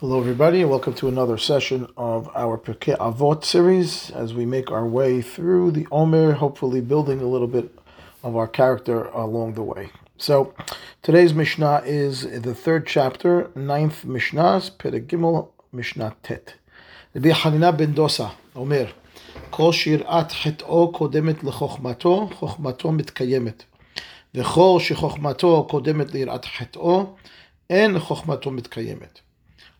Hello, everybody, and welcome to another session of our Pirkei Avot series as we make our way through the Omer, hopefully building a little bit of our character along the way. So, today's Mishnah is the third chapter, ninth Mishnah, Gimel, Mishnah Tet. Rabbi Hanina ben Dosa, Omer, כל שיראת חטאו קודמת לחוכמתו, חוכמתו מתקיימת. וכל שחוכמתו קודמת ליראת חטאו, אין חוכמתו מתקיימת.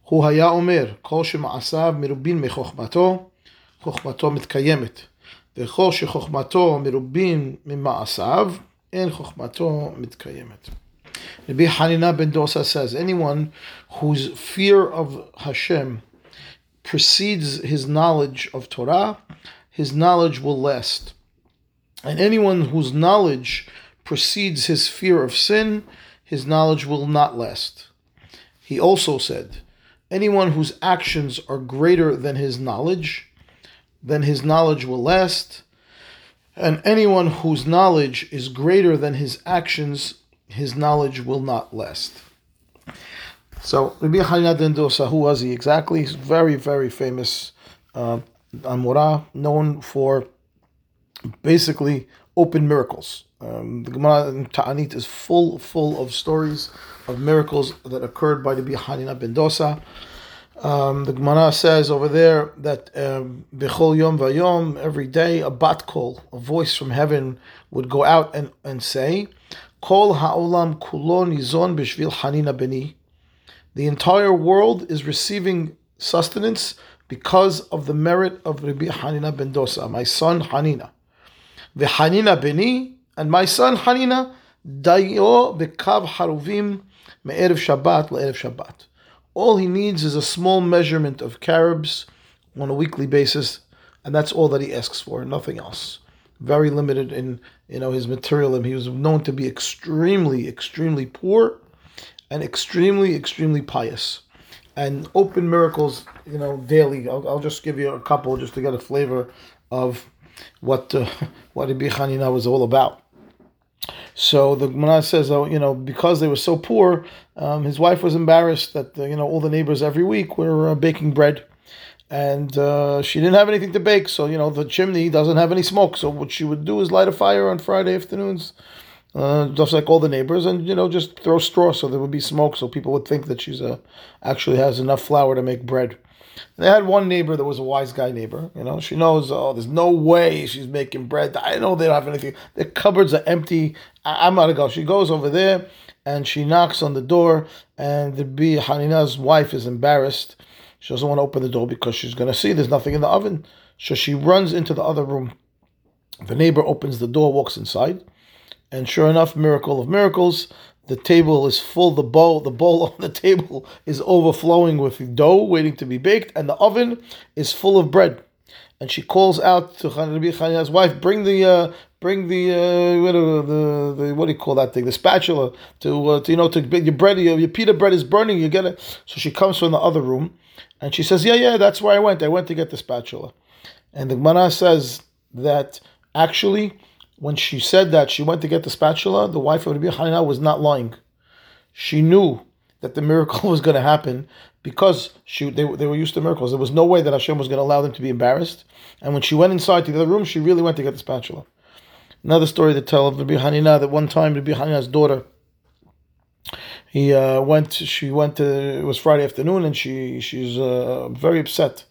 הוא היה אומר, כל שמעשיו מרובין מחוכמתו, חוכמתו מתקיימת. וכל שחוכמתו מרובין ממעשיו, אין חוכמתו מתקיימת. Rabbi Hanina ben Dosa says, anyone whose fear of Hashem precedes his knowledge of Torah, his knowledge will last. And anyone whose knowledge precedes his fear of sin, his knowledge will not last. He also said, anyone whose actions are greater than his knowledge, then his knowledge will last. And anyone whose knowledge is greater than his actions, his knowledge will not last. So Rabbi Hanina ben Dosa, who was he exactly? He's very, very famous uh, Amora, known for basically open miracles. Um, the Gemara in Ta'anit is full, full of stories of miracles that occurred by the Hanina ben Dosa. Um, the Gemara says over there that um, Bechol Yom Vayom, every day, a bat kol, a voice from heaven, would go out and, and say, Kol ha'olam kulo nizon b'shvil Hanina beni. The entire world is receiving sustenance because of the merit of Rabbi Hanina ben Dosa, my son Hanina. The Hanina beni, and my son Hanina, dayo bekav haruvim me'erev Shabbat le'erev Shabbat. All he needs is a small measurement of carobs on a weekly basis, and that's all that he asks for, nothing else. Very limited in you know his material. He was known to be extremely, extremely poor, and extremely, extremely pious, and open miracles. You know, daily. I'll, I'll just give you a couple just to get a flavor of what uh, what Rabbi Hanina was all about. So the Gemara says, oh, you know, because they were so poor, um, his wife was embarrassed that you know all the neighbors every week were uh, baking bread, and uh, she didn't have anything to bake. So you know the chimney doesn't have any smoke. So what she would do is light a fire on Friday afternoons, uh, just like all the neighbors, and you know just throw straw so there would be smoke, so people would think that she's uh, actually has enough flour to make bread. They had one neighbor that was a wise guy neighbor. You know, she knows, oh, there's no way she's making bread. I know they don't have anything. The cupboards are empty. I- am gonna go. She goes over there and she knocks on the door, and the Bi Hanina's wife is embarrassed. She doesn't want to open the door because she's gonna see there's nothing in the oven. So she runs into the other room. The neighbor opens the door, walks inside, and sure enough, miracle of miracles, the table is full. The bowl, the bowl on the table is overflowing with dough waiting to be baked, and the oven is full of bread. And she calls out to Rabbi Hanina's wife, "Bring the, uh, bring the, uh, what, the, the, what do you call that thing? The spatula to, uh, to you know, to your bread. Your, your pita bread is burning. You get it." So she comes from the other room, and she says, "Yeah, yeah, that's where I went. I went to get the spatula." And the Gemara says that actually when she said that she went to get the spatula, the wife of Rabbi Hanina was not lying. She knew that the miracle was going to happen because she they, they were used to miracles. There was no way that Hashem was going to allow them to be embarrassed. And when she went inside to the other room, she really went to get the spatula. Another story to tell of Rabbi Hanina that one time Rabbi Hanina's daughter, he uh, went. She went to. It was Friday afternoon, and she she's uh, very upset.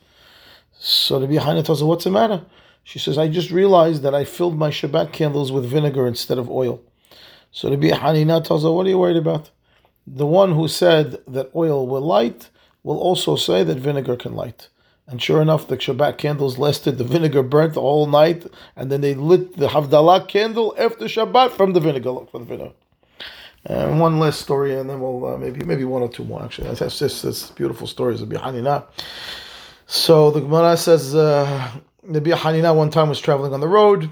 So Rabbi Hanina tells her, "What's the matter?" She says, I just realized that I filled my Shabbat candles with vinegar instead of oil. So Rabbi Hanina tells her, What are you worried about? The one who said that oil will light will also say that vinegar can light. And sure enough, the Shabbat candles lasted, the vinegar burnt all night, and then they lit the Havdalah candle after Shabbat from the vinegar. Look for the vinegar. And one last story, and then we'll uh, maybe maybe one or two more. Actually, that's just this beautiful stories of Hanina. So the Gemara says, uh, Rabbi Hanina one time was traveling on the road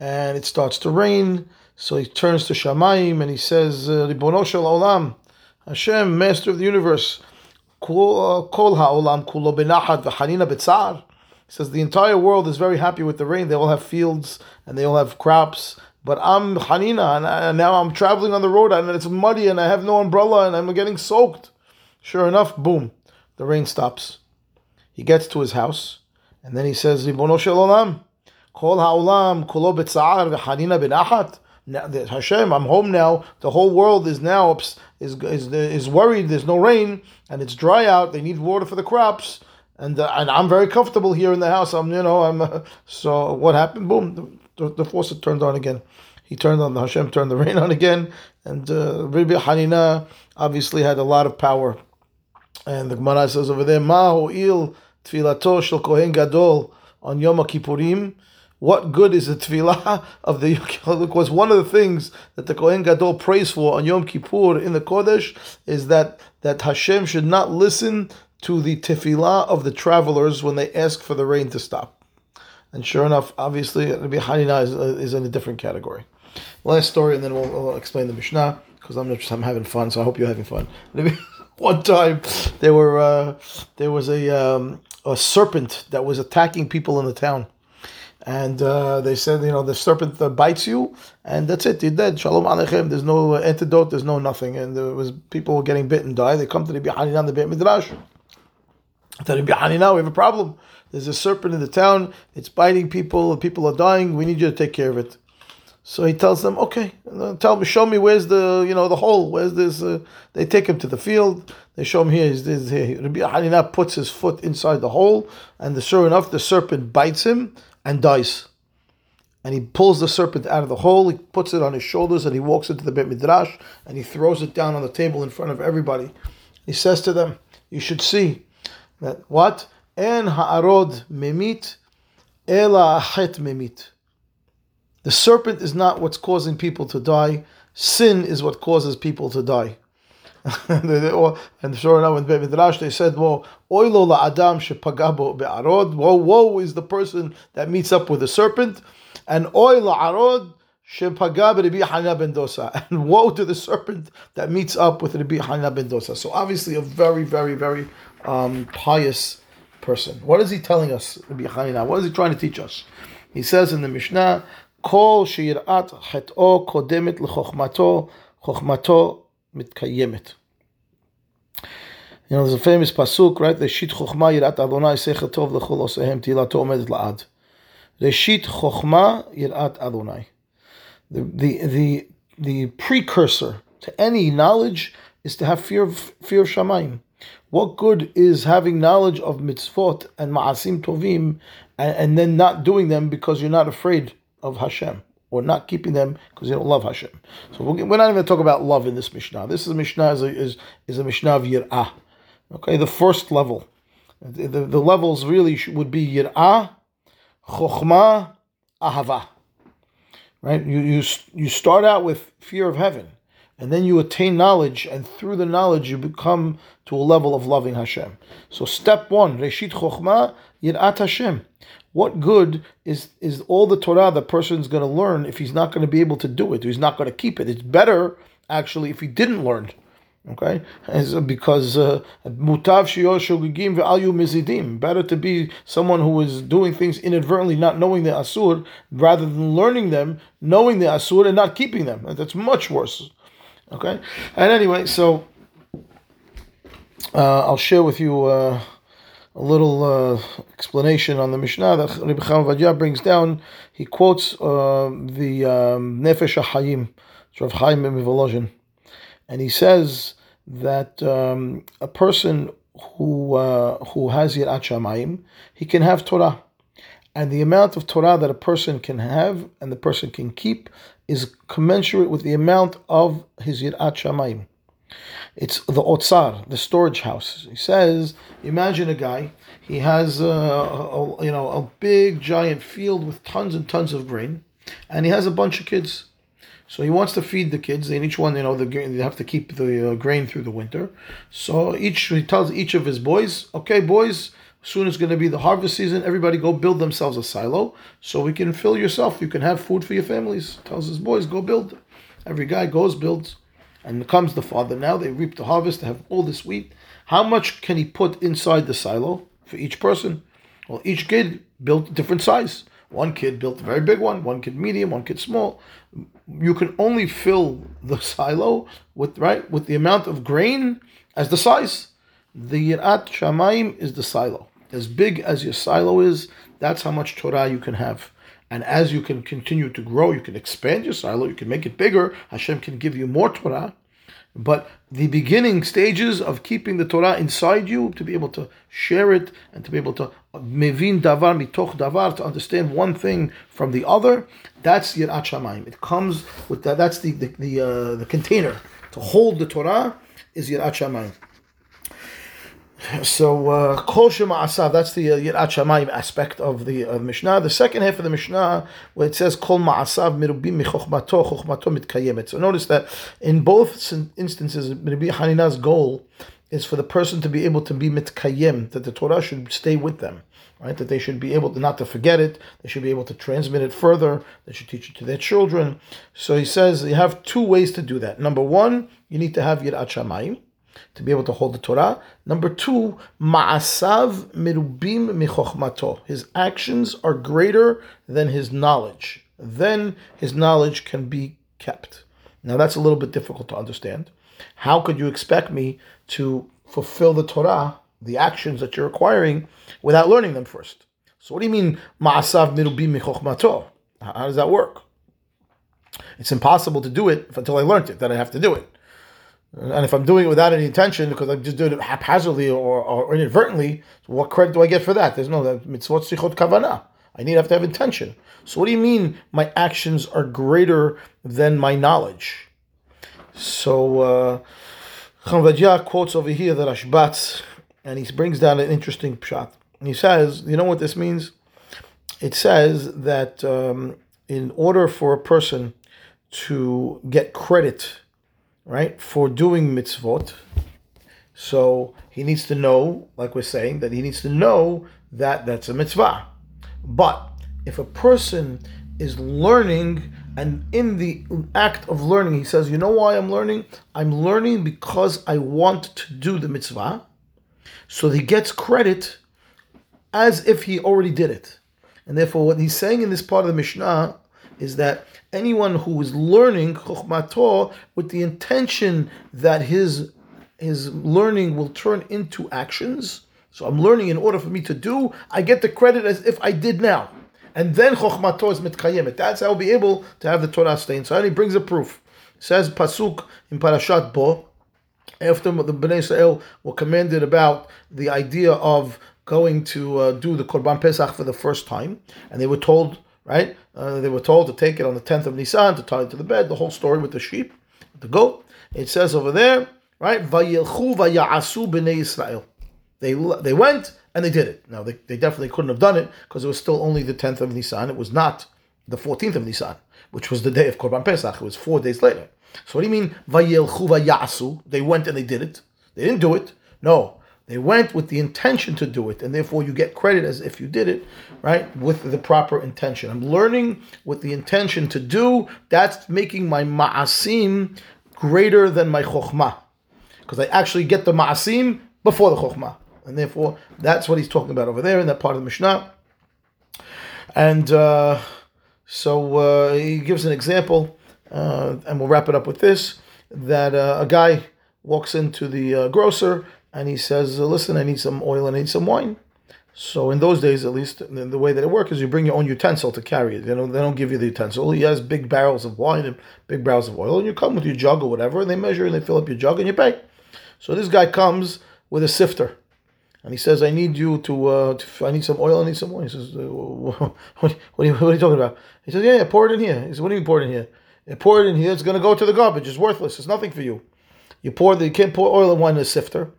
and it starts to rain. So he turns to Shamayim and he says, uh, Ribono olam, Hashem, master of the universe, kol ha'olam kulo benachat v'hanina betzar. He says the entire world is very happy with the rain. They all have fields and they all have crops. But I'm Hanina and, and now I'm traveling on the road and it's muddy and I have no umbrella and I'm getting soaked. Sure enough, boom. the rain stops. He gets to his house, and then he says, Ribono shel olam, kol ha'olam kulo betza'ar v'hanina benachat. Hashem, I'm home now. The whole world is now is, is is worried. There's no rain and it's dry out. They need water for the crops, and uh, and I'm very comfortable here in the house. I'm you know I'm uh, so what happened? Boom, the, the faucet turned on again. He turned on the Hashem turned the rain on again, and uh, Rabbi Hanina obviously had a lot of power. And the Gemara says over there, Ma il tfilato shel kohen gadol on Yom Kippurim what good is the tefillah of the because one of the things that the Kohen Gadol prays for on Yom Kippur in the Kodesh is that that Hashem should not listen to the tefillah of the travelers when they ask for the rain to stop. And sure enough, obviously, Rabbi Hanina is, is in a different category. Last story, and then we'll, we'll explain the Mishnah because I'm just I'm having fun. So I hope you're having fun. One time, there were uh, there was a um, a serpent that was attacking people in the town and uh, they said, you know, the serpent uh, bites you, and that's it. You're dead. Shalom aleichem. There's no antidote. There's no nothing. And there was people getting bitten, die. They come to the Bihanin, the Beit Midrash. Tell the Bihanin, we have a problem. There's a serpent in the town. It's biting people. People are dying. We need you to take care of it. So he tells them, okay, tell me, show me where's the, you know, the hole. Where's this? Uh, they take him to the field. They show him here. He's, he's here. Rabbi Hanina puts his foot inside the hole, and the, sure enough, the serpent bites him and dies. And he pulls the serpent out of the hole, he puts it on his shoulders, and he walks into the Beit Midrash, and he throws it down on the table in front of everybody. He says to them, You should see that what? En ha'arod memit, ela achet memit. The serpent is not what's causing people to die. Sin is what causes people to die. and sure enough, in Beit Midrash, they said, "Well, oilo la adam shepagabo be'arod." Woe, is the person that meets up with a serpent, and oil la arod shepagab Rabbi Hanina ben Dosa, and woe to the serpent that meets up with Rabbi Hanina ben Dosa. So obviously, a very, very, very um, pious person. What is he telling us, Rabbi Hanina? What is he trying to teach us? He says in the Mishnah, "Kol sheyirat chet'o kodemet lechochmato, chochmato מתקיימת. You know, there's a famous pasuk, right? ראשית חוכמה יראת אדוני שכל טוב לכל עושיהם תהילתו עומדת לעד. ראשית חוכמה יראת אדוני. The, the, the, the precursor to any knowledge is to have fear of, fear of Shamayim. What good is having knowledge of mitzvot and ma'asim tovim and, and then not doing them because you're not afraid of Hashem? or not keeping them because you don't love Hashem. So we're not even going to talk about love in this Mishnah. This is a Mishnah is a, is, is a Mishnah of Yir'ah. Okay, the first level. The, the, the levels really would be Yir'ah, Chokhmah, Ahava. Right? You, you, you start out with fear of heaven, and then you attain knowledge, and through the knowledge you become to a level of loving Hashem. So step one, Reshit Chokhmah, Yir'at Hashem. What good is is all the Torah the person's going to learn if he's not going to be able to do it? He's not going to keep it. It's better actually if he didn't learn. Okay, As, because uh, mutav shogigim ve'ayu mizidim. Better to be someone who is doing things inadvertently, not knowing the asur, rather than learning them, knowing the asur, and not keeping them. That's much worse. Okay, and anyway, so uh, I'll share with you. Uh, a little uh, explanation on the Mishnah that Rabbi Chama Vadia brings down. He quotes uh, the um, Nefesh HaHayim, Rav Chaim Mivolozhin, and he says that um, a person who uh, who has Yirat Shamayim, he can have Torah, and the amount of Torah that a person can have and the person can keep is commensurate with the amount of his Yirat Shamayim. It's the otsar, the storage house. He says, imagine a guy. He has a, a, you know a big giant field with tons and tons of grain, and he has a bunch of kids. So he wants to feed the kids, and each one, you know, the, they have to keep the uh, grain through the winter. So each he tells each of his boys, okay, boys, soon it's going to be the harvest season. Everybody go build themselves a silo so we can fill yourself. You can have food for your families. Tells his boys, go build. Every guy goes, builds. And comes the father now, they reap the harvest, they have all this wheat. How much can he put inside the silo for each person? Well, each kid built a different size. One kid built a very big one, one kid medium, one kid small. You can only fill the silo with right with the amount of grain as the size. The Yirat Shamayim is the silo. As big as your silo is, that's how much Torah you can have. And as you can continue to grow, you can expand your silo, you can make it bigger. Hashem can give you more Torah. But the beginning stages of keeping the Torah inside you, to be able to share it and to be able to mevin davar mitoch davar, to understand one thing from the other, that's yirat shamayim. It comes with that. That's the the the, uh, the container to hold the Torah is yirat shamayim. So uh, kol shema asav. That's the uh, yirat shamayim aspect of the Mishnah. The second half of the Mishnah, where it says kol ma'asav mirubim michochmato chochmato mitkayemet. So notice that in both instances, Rabbi Hanina's goal is for the person to be able to be mitkayem, that the Torah should stay with them, right? That they should be able to not to forget it. They should be able to transmit it further. They should teach it to their children. So he says you have two ways to do that. Number one, you need to have yirat shamayim to be able to hold the Torah. Number two, ma'asav mirubim michochmato. His actions are greater than his knowledge. Then his knowledge can be kept. Now that's a little bit difficult to understand. How could you expect me to fulfill the Torah, the actions that you're requiring, without learning them first? So what do you mean ma'asav mirubim michochmato? How does that work? It's impossible to do it until I learned it. That I have to do it. And if I'm doing it without any intention, because I'm just doing it haphazardly or, or inadvertently, what credit do I get for that? There's no mitzvot tzrichot kavana. I need to have to have intention. So what do you mean my actions are greater than my knowledge? So uh, quotes over here the Rashbatz, and he brings down an interesting shot. He says, you know what this means? It says that um, in order for a person to get credit right, for doing mitzvot. So he needs to know, like we're saying, that he needs to know that that's a mitzvah. But if a person is learning and in the act of learning, he says, You know why I'm learning? I'm learning because I want to do the mitzvah. So he gets credit as if he already did it. And therefore, what he's saying in this part of the Mishnah is that anyone who is learning chokhmato with the intention that his his learning will turn into actions. So I'm learning in order for me to do. I get the credit as if I did now, and then chokhmato is mitkayemet. That's how I'll be able to have the Torah stay inside. He brings a proof. says pasuk in Parashat Bo. After the Bnei Israel were commanded about the idea of going to uh, do the Korban Pesach for the first time, and they were told right? Uh, they were told to take it on the 10th of Nisan to tie it to the bed, the whole story with the sheep, the goat. It says over there, right? B'nei Israel. They, they went and they did it. Now, they, they definitely couldn't have done it because it was still only the 10th of Nisan. It was not the 14th of Nisan, which was the day of Korban Pesach. It was four days later. So what do you mean? They went and they did it. They didn't do it. No, they went with the intention to do it, and therefore you get credit as if you did it, right, with the proper intention. I'm learning with the intention to do, that's making my ma'asim greater than my chokhmah. Because I actually get the ma'asim before the chokhmah. And therefore, that's what he's talking about over there in that part of the Mishnah. And uh, so uh, he gives an example, uh, and we'll wrap it up with this that uh, a guy walks into the uh, grocer and he says, "Listen, I need some oil and I need some wine." So in those days, at least, the way that it worked is you bring your own utensil to carry it. They don't, they don't give you the utensil. He has big barrels of wine and big barrels of oil, and you come with your jug or whatever, and they measure and they fill up your jug and you pay. So this guy comes with a sifter, and he says, "I need you to, uh, to I need some oil, I need some wine." He says, uh, what, what, are you, you, talking about?" He says, "Yeah, yeah, pour it in here." He says, "What do you mean pour it in here? Yeah, pour it in here. It's going to go to the garbage. It's worthless. It's nothing for you. You pour the, you can't pour oil and wine in a sifter."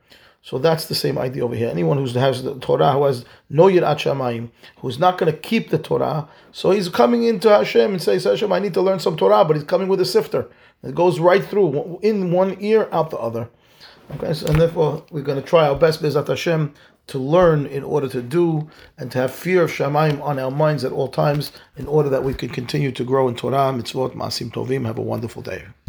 So that's the same idea over here. Anyone who has the Torah, who has no Yirat Shamayim, who's not going to keep the Torah, so he's coming into Hashem and says, Hashem, I need to learn some Torah, but he's coming with a sifter. It goes right through, in one ear, out the other. Okay, so, and therefore we're going to try our best, B'ezrat Hashem, to learn in order to do, and to have fear of Shamayim on our minds at all times, in order that we can continue to grow in Torah, mitzvot, masim tovim. Have a wonderful day.